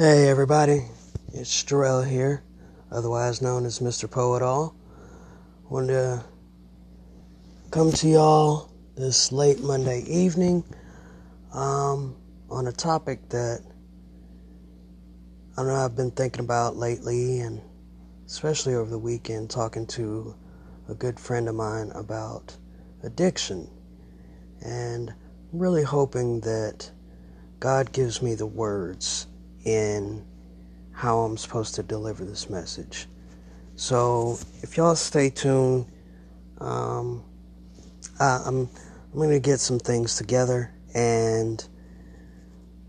Hey everybody, it's Jarrell here, otherwise known as Mr. Poet All. Wanted to come to y'all this late Monday evening um, on a topic that I know I've been thinking about lately, and especially over the weekend, talking to a good friend of mine about addiction, and really hoping that God gives me the words in how I'm supposed to deliver this message. So if y'all stay tuned, um, I, I'm I'm gonna get some things together and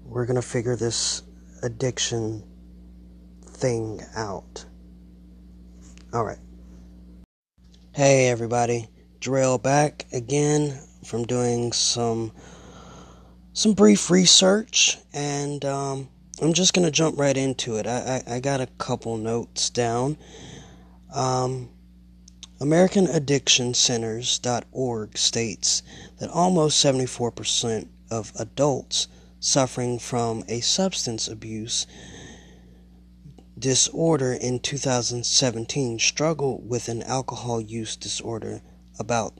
we're gonna figure this addiction thing out. All right. Hey everybody, Drill back again from doing some some brief research and um, I'm just to jump right into it. I, I, I, got a couple notes down. Um, AmericanAddictionCenters.org states that almost 74% of adults suffering from a substance abuse disorder in 2017 struggle with an alcohol use disorder about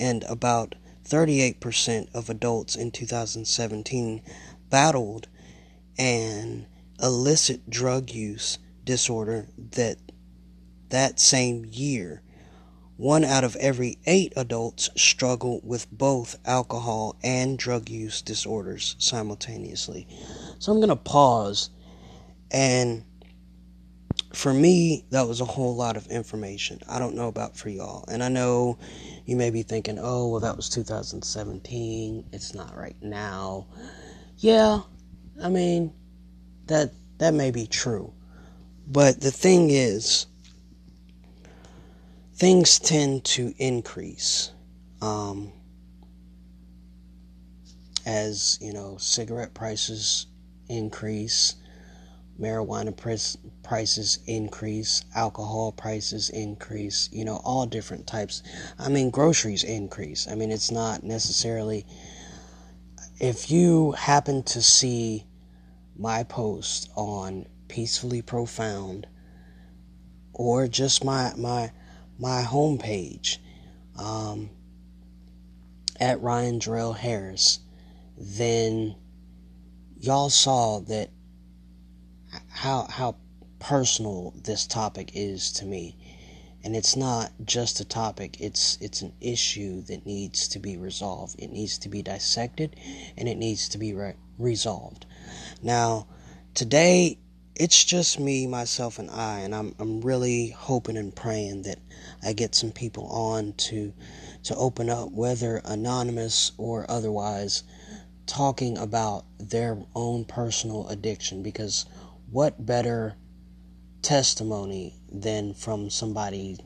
and about 38% of adults in 2017 battled an illicit drug use disorder that that same year. One out of every eight adults struggle with both alcohol and drug use disorders simultaneously. So I'm going to pause. And for me, that was a whole lot of information. I don't know about for y'all. And I know you may be thinking, oh, well, that was 2017. It's not right now. Yeah, I mean, that that may be true. But the thing is, things tend to increase um, as you know cigarette prices increase marijuana price, prices increase alcohol prices increase you know all different types i mean groceries increase i mean it's not necessarily if you happen to see my post on peacefully profound or just my my my homepage um, at Ryan Drell Harris, then y'all saw that how how personal this topic is to me. And it's not just a topic, it's it's an issue that needs to be resolved. It needs to be dissected and it needs to be re- resolved. Now, today it's just me, myself, and I, and I'm I'm really hoping and praying that I get some people on to to open up, whether anonymous or otherwise, talking about their own personal addiction. Because what better testimony than from somebody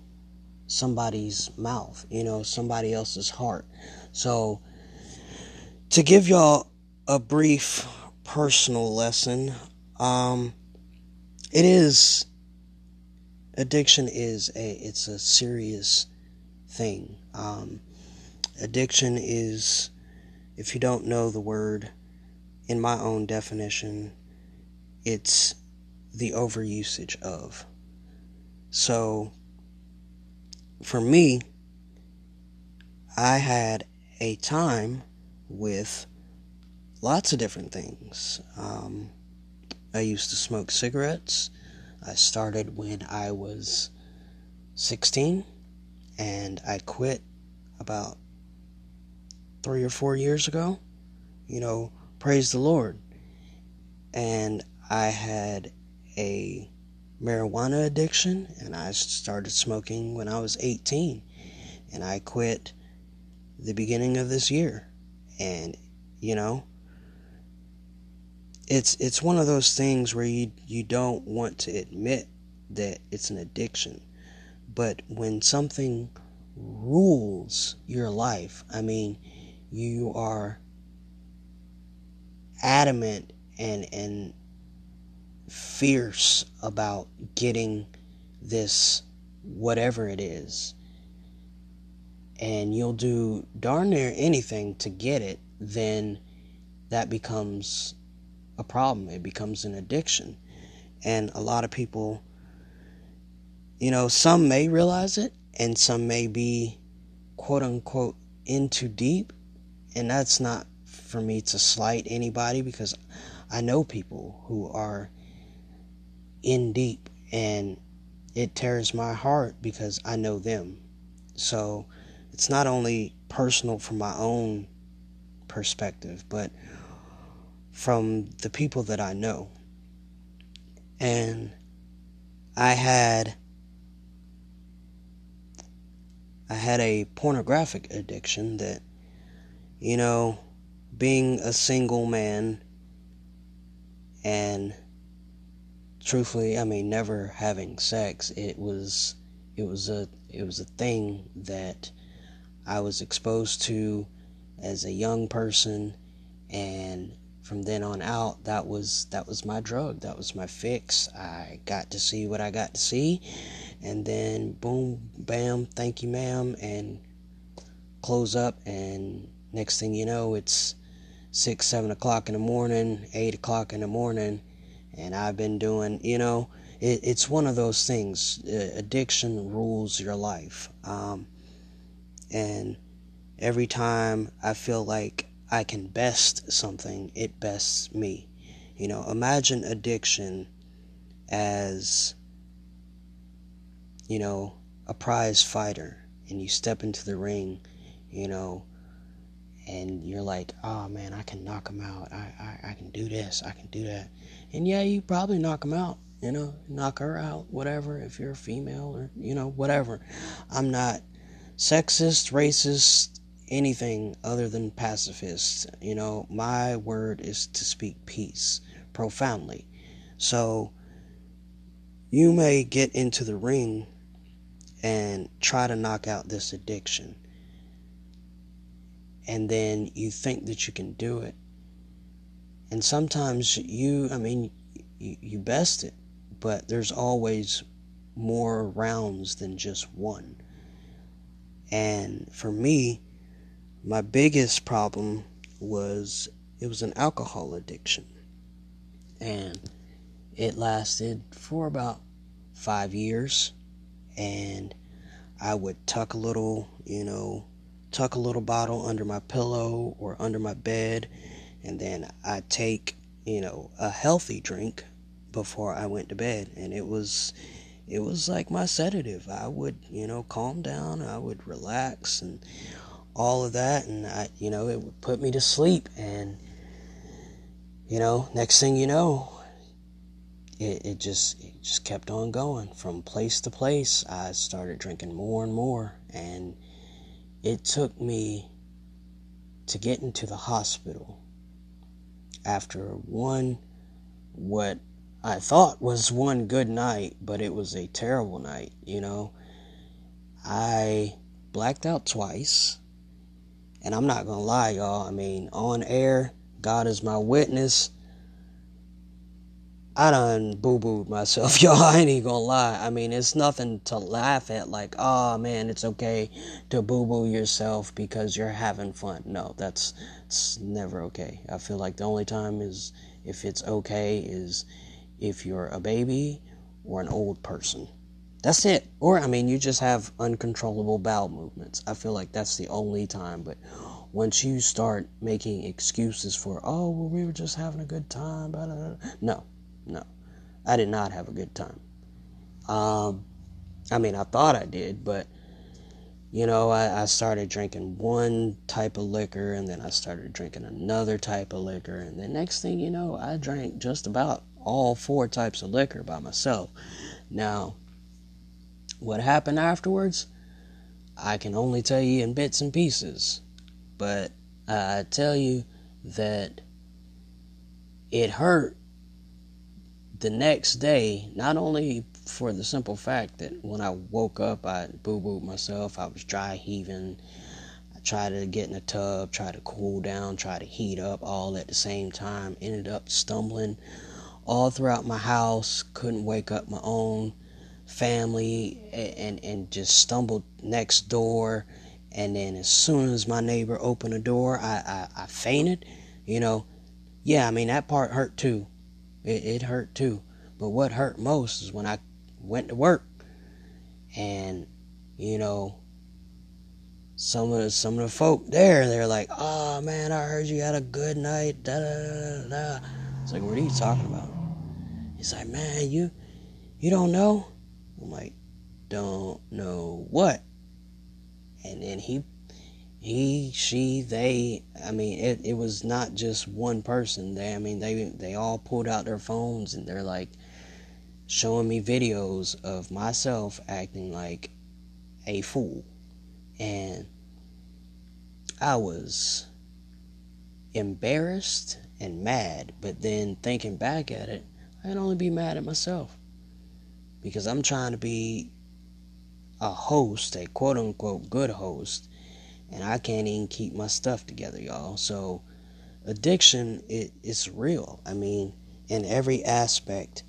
somebody's mouth, you know, somebody else's heart. So to give y'all a brief personal lesson, um, it is addiction is a it's a serious thing. Um, addiction is, if you don't know the word, in my own definition, it's the overusage of. So, for me, I had a time with lots of different things. Um, I used to smoke cigarettes. I started when I was 16 and I quit about three or four years ago. You know, praise the Lord. And I had a marijuana addiction and I started smoking when I was 18 and I quit the beginning of this year. And you know, it's it's one of those things where you you don't want to admit that it's an addiction. But when something rules your life, I mean, you are adamant and and fierce about getting this whatever it is and you'll do darn near anything to get it then that becomes a problem. It becomes an addiction. And a lot of people, you know, some may realize it and some may be quote unquote in too deep. And that's not for me to slight anybody because I know people who are in deep and it tears my heart because I know them. So it's not only personal from my own perspective, but from the people that I know. And I had I had a pornographic addiction that you know being a single man and truthfully I mean never having sex it was it was a it was a thing that I was exposed to as a young person. And from then on out that was that was my drug. That was my fix. I got to see what i got to see. And then boom bam thank you ma'am and close up. And next thing you know it's six seven o'clock in the morning eight o'clock in the morning and i've been doing you know it, it's one of those things uh, addiction rules your life um, and every time i feel like I can best something, it bests me. You know, imagine addiction as, you know, a prize fighter and you step into the ring, you know, and you're like, oh man, I can knock them out. I, I, I can do this, I can do that. And yeah, you probably knock them out, you know, knock her out, whatever, if you're a female or, you know, whatever. I'm not sexist, racist, anything other than pacifist. You know, my word is to speak peace profoundly. So you may get into the ring and try to knock out this addiction. And then you think that you can do it. And sometimes you, I mean, you, you best it, but there's always more rounds than just one. And for me, my biggest problem was it was an alcohol addiction. And it lasted for about five years. And I would tuck a little, you know, tuck a little bottle under my pillow or under my bed. And then I'd take, you know, a healthy drink before I went to bed. And it was it was like my sedative. I would, you know, calm down, I would relax and all of that, and I, you know, it would put me to sleep. And you know, next thing you know, it, it just it just kept on going from place to place. I started drinking more and more, and it took me to get into the hospital after one what I thought was one good night, but it was a terrible night, you know. I blacked out twice. And I'm not to lie, y'all. I mean, on air, God is my witness. I done boo booed myself, y'all. I ain't even gonna lie. I mean, it's nothing to laugh at, like, oh man, it's okay to boo boo yourself because you're having fun. No, that's it's never okay. I feel like the only time is if it's okay is if you're a baby or an old person. That's it. Or, I mean, you just have uncontrollable bowel movements. I feel like that's the only time. But once you start making excuses for, oh, well, we were just having a good time, no, no. I did not have a good time. Um, I mean, I thought I did, but, you know, I, I started drinking one type of liquor, and then I started drinking another type of liquor, and the next thing you know, I drank just about all four types of liquor by myself. Now, what happened afterwards, I can only tell you in bits and pieces. But I tell you that it hurt the next day, not only for the simple fact that when I woke up, I boo booed myself, I was dry heaving. I tried to get in a tub, try to cool down, try to heat up all at the same time. Ended up stumbling all throughout my house, couldn't wake up my own family and and just stumbled next door and then as soon as my neighbor opened the door I, I, I fainted you know yeah, I mean, that part hurt too. It, it hurt too. But what hurt most is when I went to work and, you know, some of the, some of the folk there, they're like, "Oh man, I heard you had a good night." Da da da da. It's like, what are you talking about? He's like, "Man, you you don't know." I'm like, "Don't know what?" And then he he, she, they. I mean, it, it was not just one person. They, I mean, they they all pulled out their phones and they're like showing me videos of myself acting like a fool, and I was embarrassed and mad. But then thinking back at it, I'd only be mad at myself because I'm trying to be a host, a quote unquote good host and I can't even keep my stuff together, y'all. So addiction it is real. I mean, in every aspect.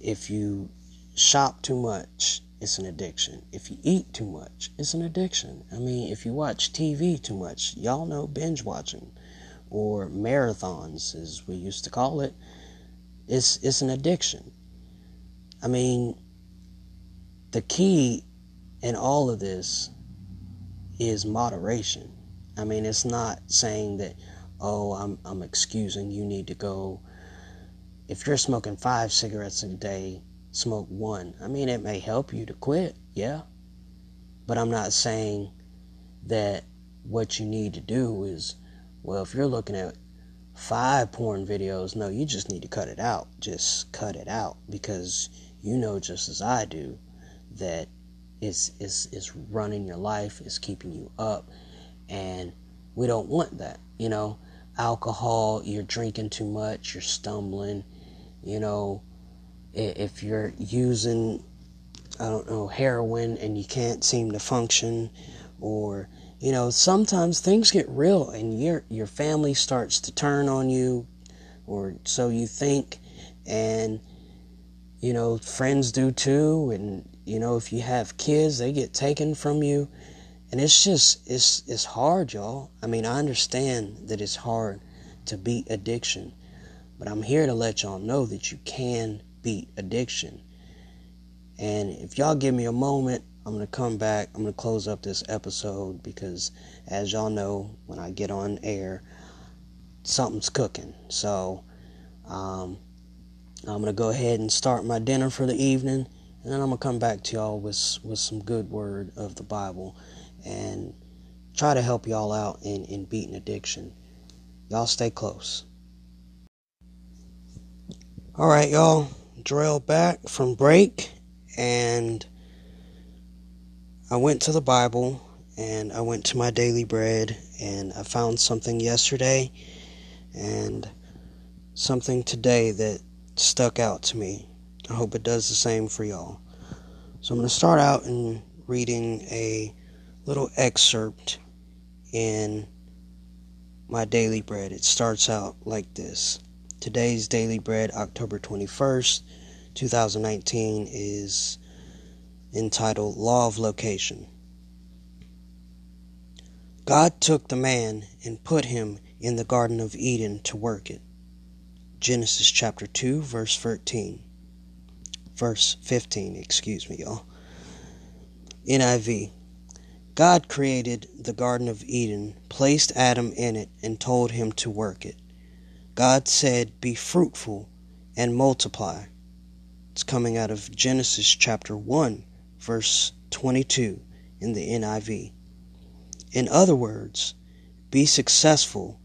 If you shop too much, it's an addiction. If you eat too much, it's an addiction. I mean, if you watch TV too much, y'all know binge watching or marathons as we used to call it, it's it's an addiction. I mean, the key in all of this is moderation. I mean, it's not saying that, oh, I'm, I'm excusing you need to go. If you're smoking five cigarettes a day, smoke one. I mean, it may help you to quit, yeah. But I'm not saying that what you need to do is, well, if you're looking at five porn videos, no, you just need to cut it out. Just cut it out because you know just as I do that is is is running your life, is keeping you up, and we don't want that. You know, alcohol, you're drinking too much, you're stumbling. You know, if you're using, I don't know, heroin and you can't seem to function, or you know, sometimes things get real and your your family starts to turn on you, or so you think, and you know, friends do too, and you know, if you have kids, they get taken from you. And it's just it's it's hard, y'all. I mean, I understand that it's hard to beat addiction, but I'm here to let y'all know that you can beat addiction. And if y'all give me a moment, I'm to come back. I'm to close up this episode because as y'all know, when I get on air, something's cooking. So, um, I'm to go ahead and start my dinner for the evening and then I'm gonna come back to y'all with with some good word of the Bible and try to help y'all out in, in beating addiction. Y'all stay close. Alright, y'all. Drill back from break and I went to the Bible and I went to my daily bread and I found something yesterday and something today that stuck out to me. I hope it does the same for y'all. So I'm going to start out in reading a little excerpt in my daily bread. It starts out like this. Today's daily bread, October 21st, 2019, is entitled Law of Location. God took the man and put him in the Garden of Eden to work it. Genesis chapter 2, verse 13 verse 15, excuse me, y'all. NIV. God created the Garden of Eden, placed Adam in it, and told him to work it. God said, Be fruitful and multiply. It's coming out of Genesis chapter 1, verse 22 in the NIV. In other words, be successful,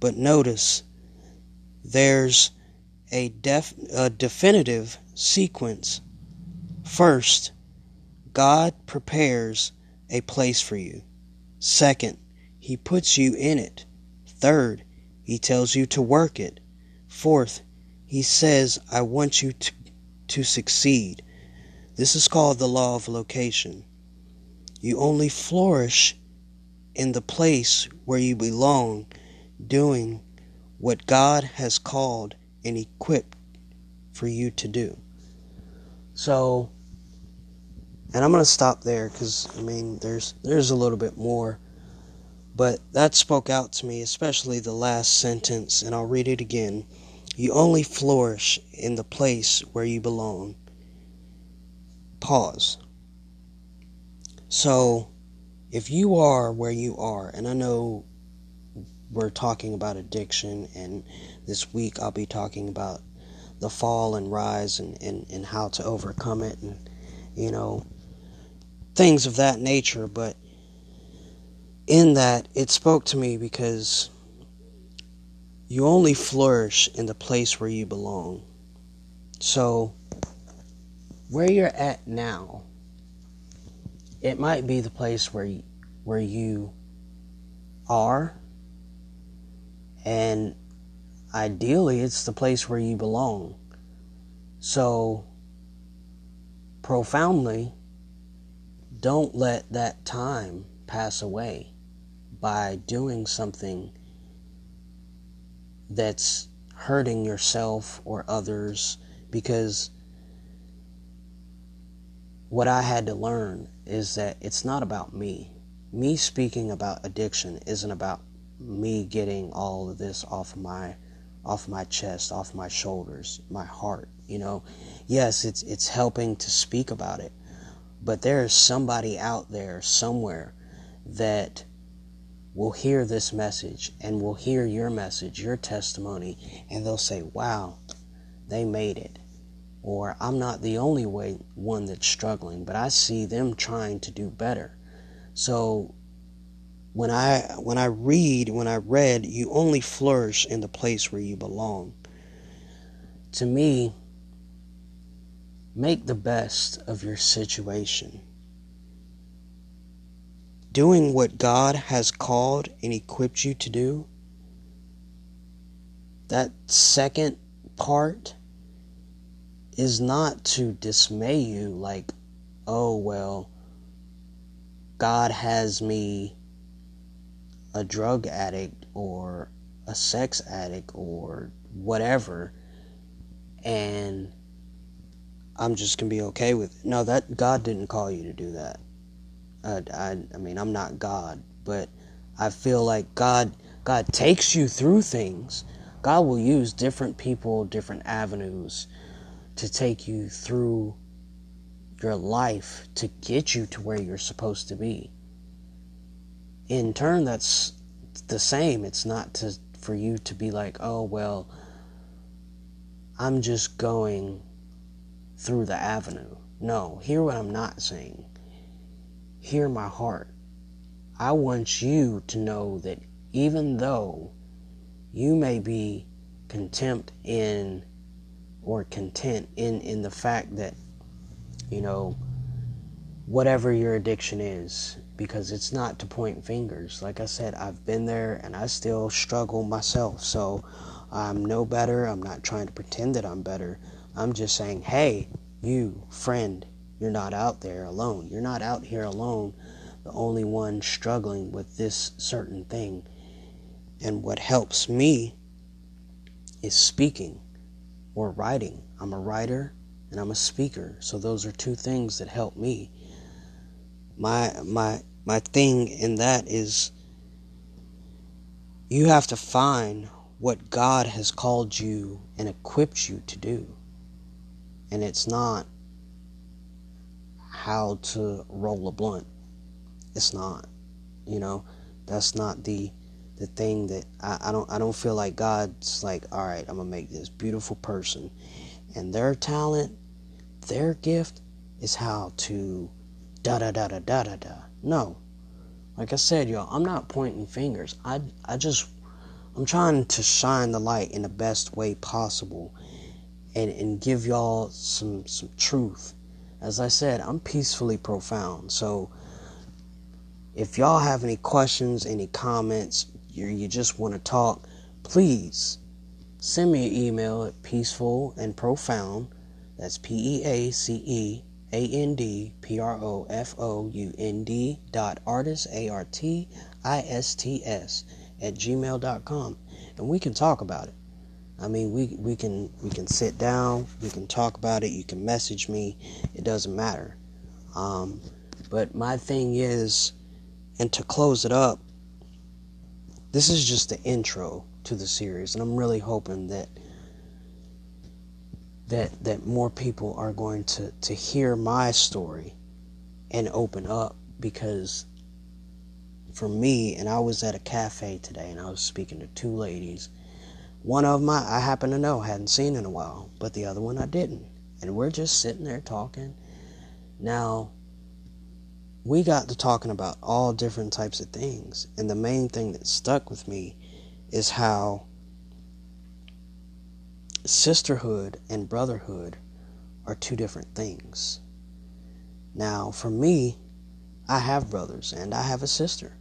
but notice there's a, def- a definitive sequence. First, God prepares a place for you. Second, He puts you in it. Third, He tells you to work it. Fourth, He says, I want you to, to succeed. This is called the law of location. You only flourish in the place where you belong, doing what God has called and equipped for you to do. So, and I'm going to stop there because I mean, there's there's a little bit more, But that spoke out to me, especially the last sentence, and I'll read it again. You only flourish in the place where you belong. Pause. So, if you are where you are, and I know we're talking about addiction, and this week I'll be talking about the fall and rise and, and, and how to overcome it, and you know, things of that nature. But in that, it spoke to me because you only flourish in the place where you belong. So, where you're at now, it might be the place where you, where you are, and ideally, it's the place where you belong. So, profoundly, don't let that time pass away by doing something that's hurting yourself or others because what I had to learn is that it's not about me. Me speaking about addiction isn't about me getting all of this off my off my chest, off my shoulders, my heart, you know. Yes, it's it's helping to speak about it. But there is somebody out there somewhere that will hear this message and will hear your message, your testimony, and they'll say, wow, they made it. Or I'm not the only way, one that's struggling, but I see them trying to do better. So when I when I read, when I read, you only flourish in the place where you belong. To me, make the best of your situation doing what God has called and equipped you to do, that second part is not to dismay you like, oh, well, God has me a drug addict or a sex addict or whatever, and I'm just gonna be okay with it. No, that God didn't call you to do that. I, I, I mean, I'm not God, but I feel like God, God takes you through things. God will use different people, different avenues to take you through your life to get you to where you're supposed to be. In turn, that's the same. It's not to for you to be like, oh well, I'm just going through the avenue. No, hear what I'm not saying hear my heart. I want you to know that even though you may be contempt in or content in in the fact that you know whatever your addiction is because it's not to point fingers like i said i've been there and i still struggle myself so i'm no better i'm not trying to pretend that i'm better i'm just saying hey you friend you're not out there alone. You're not out here alone, the only one struggling with this certain thing. And what helps me is speaking or writing. I'm a writer and I'm a speaker. So those are two things that help me. My my my thing in that is you have to find what God has called you and equipped you to do. And it's not how to roll a blunt. It's not. You know, that's not the the thing that I, I don't I don't feel like God's like, all right, I'm gonna make this beautiful person. And their talent, their gift is how to da da da da da da da. No. Like I said, y'all, I'm not pointing fingers. I I just I'm trying to shine the light in the best way possible and, and give y'all some some truth as I said, I'm peacefully profound. So if y'all have any questions, any comments, you, you just want to talk, please send me an email at peaceful and profound. That's P E A C E A N D P R O F O U N D dot artist A R T I S T S at gmail.com and we can talk about it. I mean, we we can we can sit down, we can talk about it. You can message me. It doesn't matter. Um, but my thing is, and to close it up, this is just the intro to the series, and I'm really hoping that that that more people are going to to hear my story and open up because for me and I was at a cafe today and I was speaking to two ladies. One of I, I happen to know hadn't seen in a while but the other one I didn't. And we're just sitting there talking. Now we got to talking about all different types of things. And the main thing that stuck with me is how sisterhood and brotherhood are two different things. Now, for me, I have brothers and I have a sister.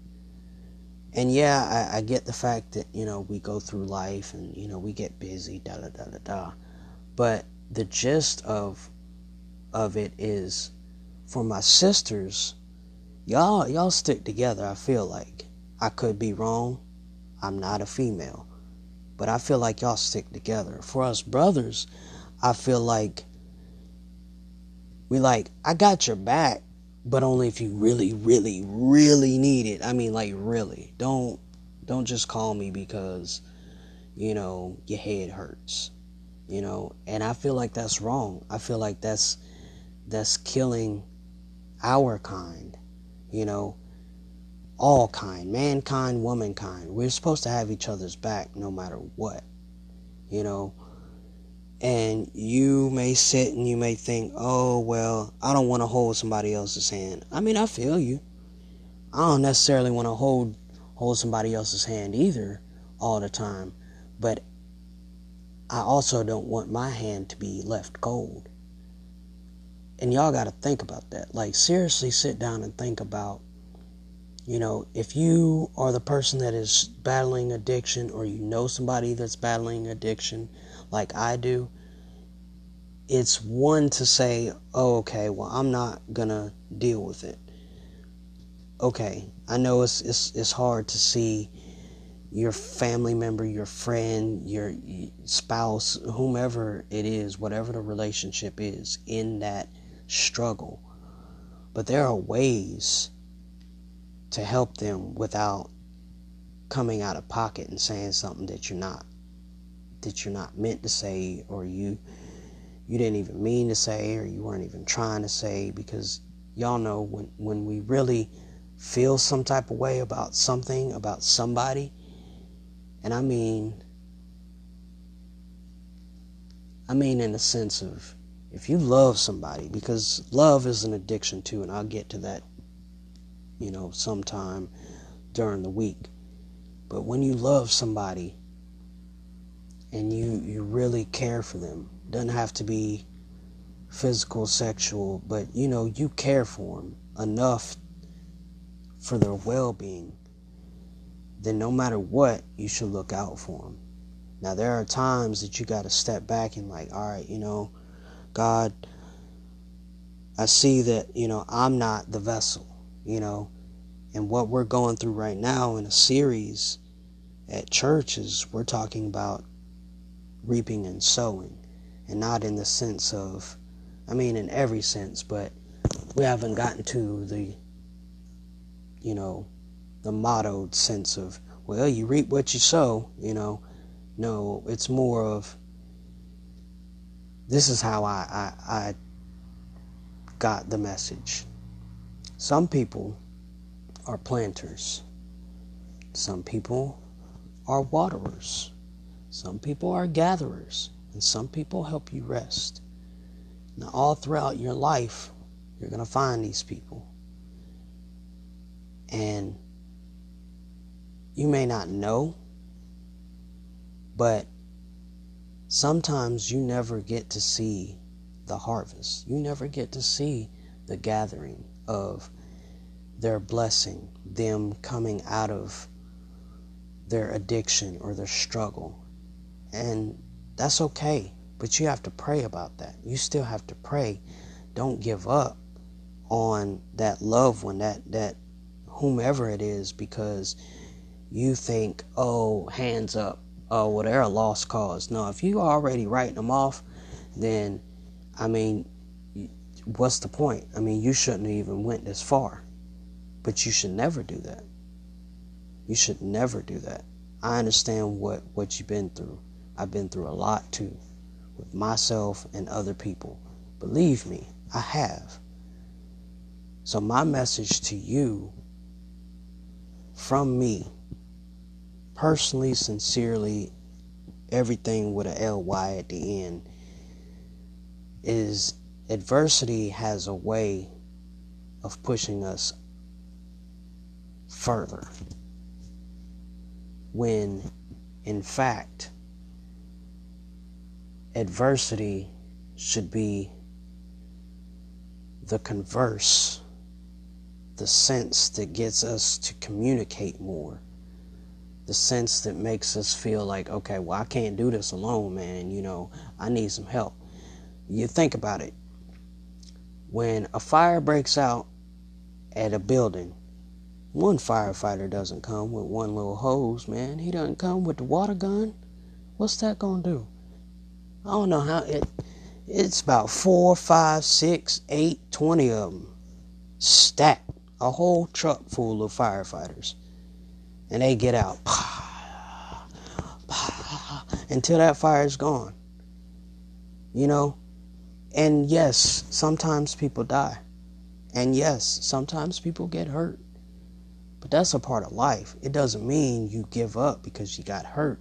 And yeah, I, I, get the fact that, you know, we go through life and, you know, we get busy, da da da da da. But the gist of of it is for my sisters, y'all y'all stick together, I feel like. I could be wrong. I'm not a female. But I feel like y'all stick together. For us brothers, I feel like we like, I got your back, but only if you really, really, really need it. I mean like really. Don't don't just call me because, you know, your head hurts. You know, and I feel like that's wrong. I feel like that's that's killing our kind. You know, all kind, mankind, womankind. We're supposed to have each other's back no matter what, you know. And you may sit and you may think, oh, well, I don't want to hold somebody else's hand. I mean, I feel you. I don't necessarily want to hold hold somebody else's hand either all the time, but I also don't want my hand to be left cold. And y'all got to think about that. Like seriously sit down and think about you know, if you are the person that is battling addiction or you know somebody that's battling addiction like I do, it's one to say, oh, okay, well, I'm not going to deal with it. Okay, I know it's, it's, it's hard to see your family member, your friend, your spouse, whomever it is, whatever the relationship is, in that struggle. But there are ways to help them without coming out of pocket and saying something that you're not that you're not meant to say or you you didn't even mean to say or you weren't even trying to say because y'all know when when we really feel some type of way about something about somebody and I mean I mean in the sense of if you love somebody because love is an addiction too and I'll get to that you know, sometime during the week. But when you love somebody and you, you really care for them, doesn't have to be physical, sexual, but you know, you care for them enough for their well being, then no matter what, you should look out for them. Now, there are times that you got to step back and, like, all right, you know, God, I see that, you know, I'm not the vessel you know. And what we're going through right now in a series at churches, we're talking about reaping and sowing, and not in the sense of, I mean, in every sense, but we haven't gotten to the, you know, the mottoed sense of, well, you reap what you sow, you know. No, it's more of, this is how I, I, I got the message. Some people are planters. Some people are waterers. Some people are gatherers. And some people help you rest. Now, all throughout your life, you're going to find these people. And you may not know, but sometimes you never get to see the harvest. You never get to see the gathering of their blessing, them coming out of their addiction or their struggle. And that's okay, but you have to pray about that. You still have to pray. Don't give up on that loved one, that that whomever it is, because you think, oh, hands up, oh, well, they're a lost cause. No, if you already writing them off, then I mean, what's the point? I mean, you shouldn't even went this far. But you should never do that. You should never do that. I understand what, what you've been through. I've been through a lot too with myself and other people. Believe me, I have. So, my message to you from me, personally, sincerely, everything with a L-Y at the end, is adversity has a way of pushing us further. When, in fact, adversity should be the converse, the sense that gets us to communicate more, the sense that makes us feel like, okay, well, I can't do this alone, man. You know, I need some help. You think about it. When a fire breaks out at a building, one firefighter doesn't come with one little hose, man. He doesn't come with the water gun. What's that gonna do? I don't know how it. It's about four, five, six, eight, twenty of them stacked. A whole truck full of firefighters, and they get out until that fire is gone. You know, and yes, sometimes people die, and yes, sometimes people get hurt. But that's a part of life. It doesn't mean you give up because you got hurt.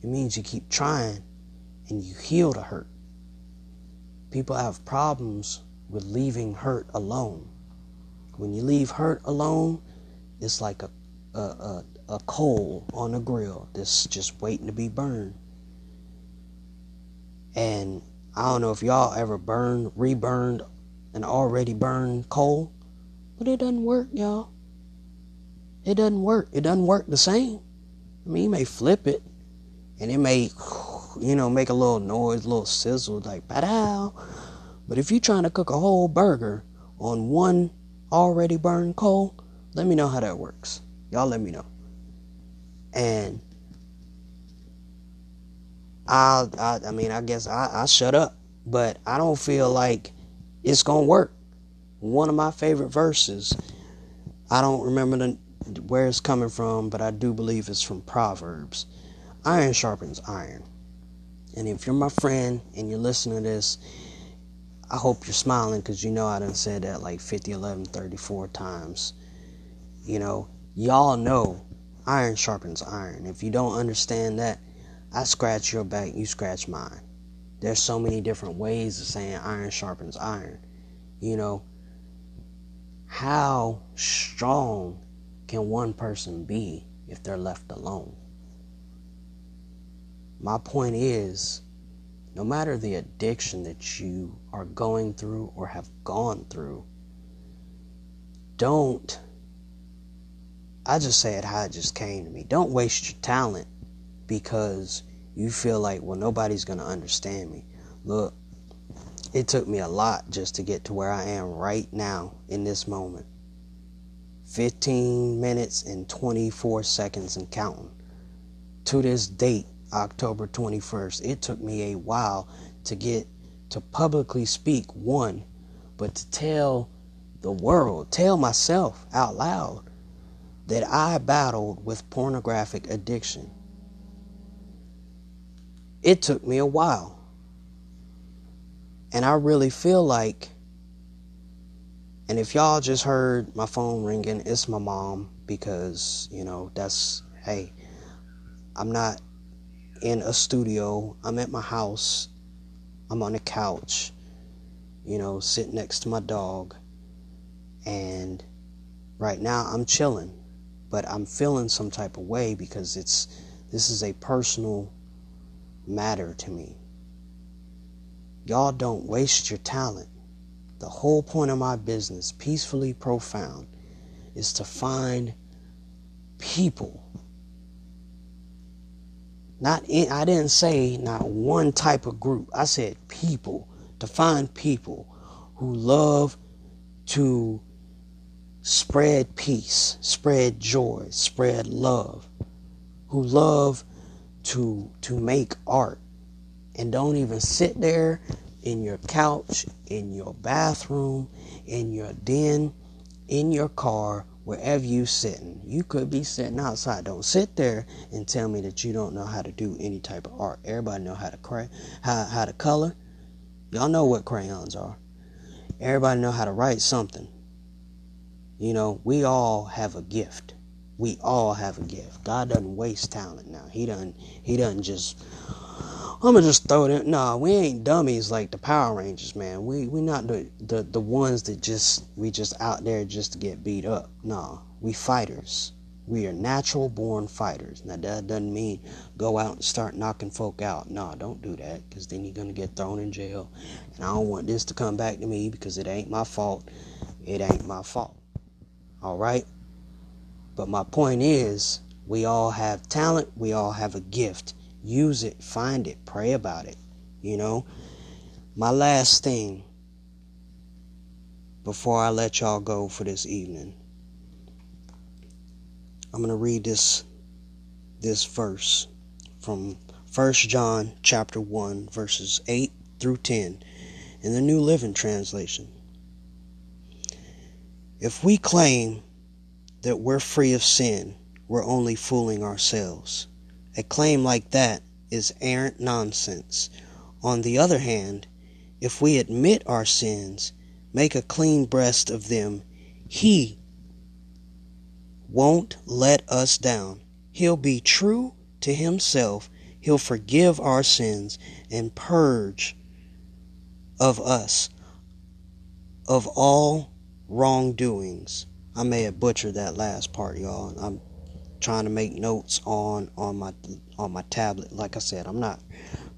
It means you keep trying and you heal the hurt. People have problems with leaving hurt alone. When you leave hurt alone, it's like a, a, a, a coal on a grill that's just waiting to be burned. And I don't know if y'all ever burned, reburned an already burned coal, but it doesn't work, y'all. It doesn't work. It doesn't work the same. I mean, you may flip it, and it may you know, make a little noise, a little sizzle, like pow. But if you're trying to cook a whole burger on one already burned coal, let me know how that works. Y'all let me know. And I, I, I mean, I guess I, I shut up, but I don't feel like it's gonna work. One of my favorite verses, I don't remember the, where it's coming from, but I do believe it's from Proverbs. Iron sharpens iron. And if you're my friend and you're listening to this, I hope you're smiling because you know I done said that like 50, 11, 34 times. You know, y'all know iron sharpens iron. If you don't understand that, I scratch your back, you scratch mine. There's so many different ways of saying iron sharpens iron. You know, how strong can one person be if they're left alone? My point is, no matter the addiction that you are going through or have gone through, don't, I just say it how it just came to me. Don't waste your talent because you feel like, well, nobody's going to understand me. Look, it took me a lot just to get to where I am right now in this moment. 15 minutes and 24 seconds and counting. To this date, October 21st. It took me a while to get to publicly speak, one, but to tell the world, tell myself out loud that I battled with pornographic addiction. It took me a while. And I really feel like, and if y'all just heard my phone ringing, it's my mom because, you know, that's, hey, I'm not in a studio. I'm at my house. I'm on a couch, you know, sitting next to my dog. And right now I'm chilling, but I'm feeling some type of way because it's this is a personal matter to me. Y'all don't waste your talent. The whole point of my business, Peacefully Profound, is to find people not in, I didn't say not one type of group. I said people. To find people who love to spread peace, spread joy, spread love, who love to to make art and don't even sit there in your couch, in your bathroom, in your den, in your car wherever you sitting. You could be sitting outside. Don't sit there and tell me that you don't know how to do any type of art. Everybody know how to cray, how how to color. Y'all know what crayons are. Everybody know how to write something. You know, we all have a gift. We all have a gift. God doesn't waste talent now. He doesn't he doesn't just I'm gonna just throw in. Nah, we ain't dummies like the Power Rangers, man. We we not the, the the ones that just we just out there just to get beat up. Nah, we fighters. We are natural born fighters. Now that doesn't mean go out and start knocking folk out. Nah, don't do that, because then you're gonna get thrown in jail. And I don't want this to come back to me because it ain't my fault. It ain't my fault. All right. But my point is, we all have talent. We all have a gift use it, find it, pray about it. You know, my last thing before I let y'all go for this evening, I'm going to read this this verse from First John chapter 1 verses 8 through 10 in the New Living Translation. If we claim that we're free of sin, we're only fooling ourselves. A claim like that is arrant nonsense. On the other hand, if we admit our sins, make a clean breast of them, He won't let us down. He'll be true to Himself. He'll forgive our sins and purge of us of all wrongdoings. I may have butchered that last part, y'all. I'm trying to make notes on on my on my tablet. Like I said, I'm not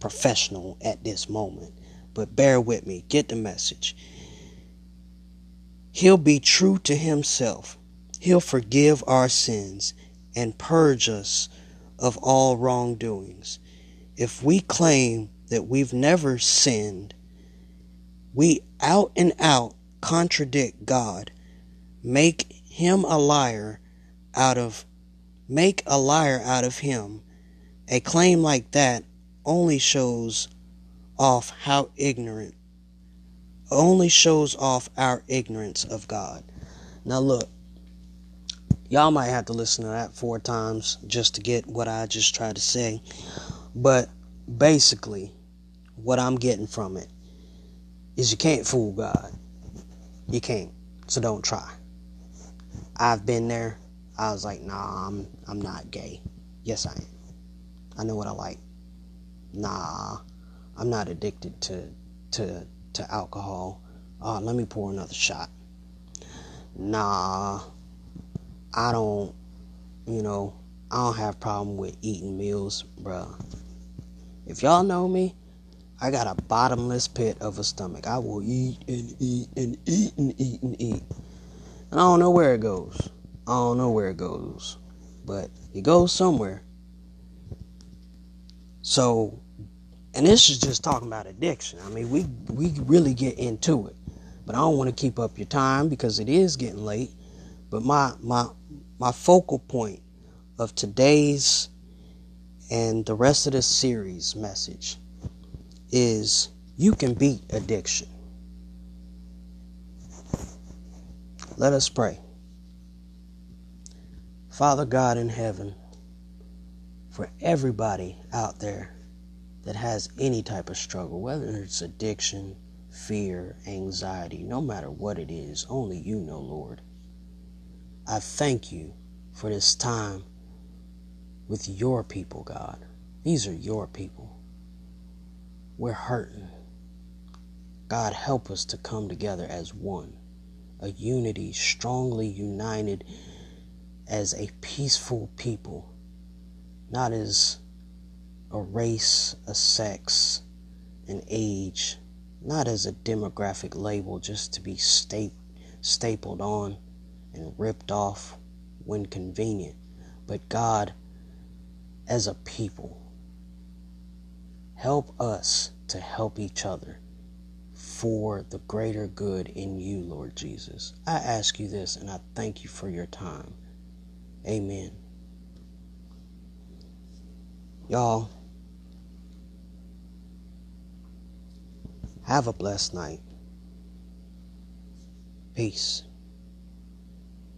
professional at this moment, but bear with me. Get the message. He'll be true to himself. He'll forgive our sins and purge us of all wrongdoings. If we claim that we've never sinned, we out and out contradict God, make him a liar out of make a liar out of him. A claim like that only shows off how ignorant, only shows off our ignorance of God. Now, look, y'all might have to listen to that four times just to get what I just tried to say. But basically, what I'm getting from it is you can't fool God. You can't. So don't try. I've been there. I was like, nah, I'm I'm not gay. Yes, I am. I know what I like. Nah, I'm not addicted to to to alcohol. Uh, let me pour another shot. Nah, I don't. You know, I don't have problem with eating meals, bruh. If y'all know me, I got a bottomless pit of a stomach. I will eat and eat and eat and eat and eat. And I don't know where it goes. I don't know where it goes, but it goes somewhere. So, and this is just talking about addiction. I mean, we we really get into it, but I don't want to keep up your time because it is getting late. But my my my focal point of today's and the rest of the series message is you can beat addiction. Let us pray. Father God in heaven, for everybody out there that has any type of struggle, whether it's addiction, fear, anxiety, no matter what it is, only you know, Lord. I thank you for this time with your people, God. These are your people. We're hurting. God, help us to come together as one, a unity, strongly united as a peaceful people, not as a race, a sex, an age, not as a demographic label just to be sta- stapled on and ripped off when convenient, but God as a people. Help us to help each other for the greater good in you, Lord Jesus. I ask you this and I thank you for your time. Amen. Y'all, have a blessed night. Peace.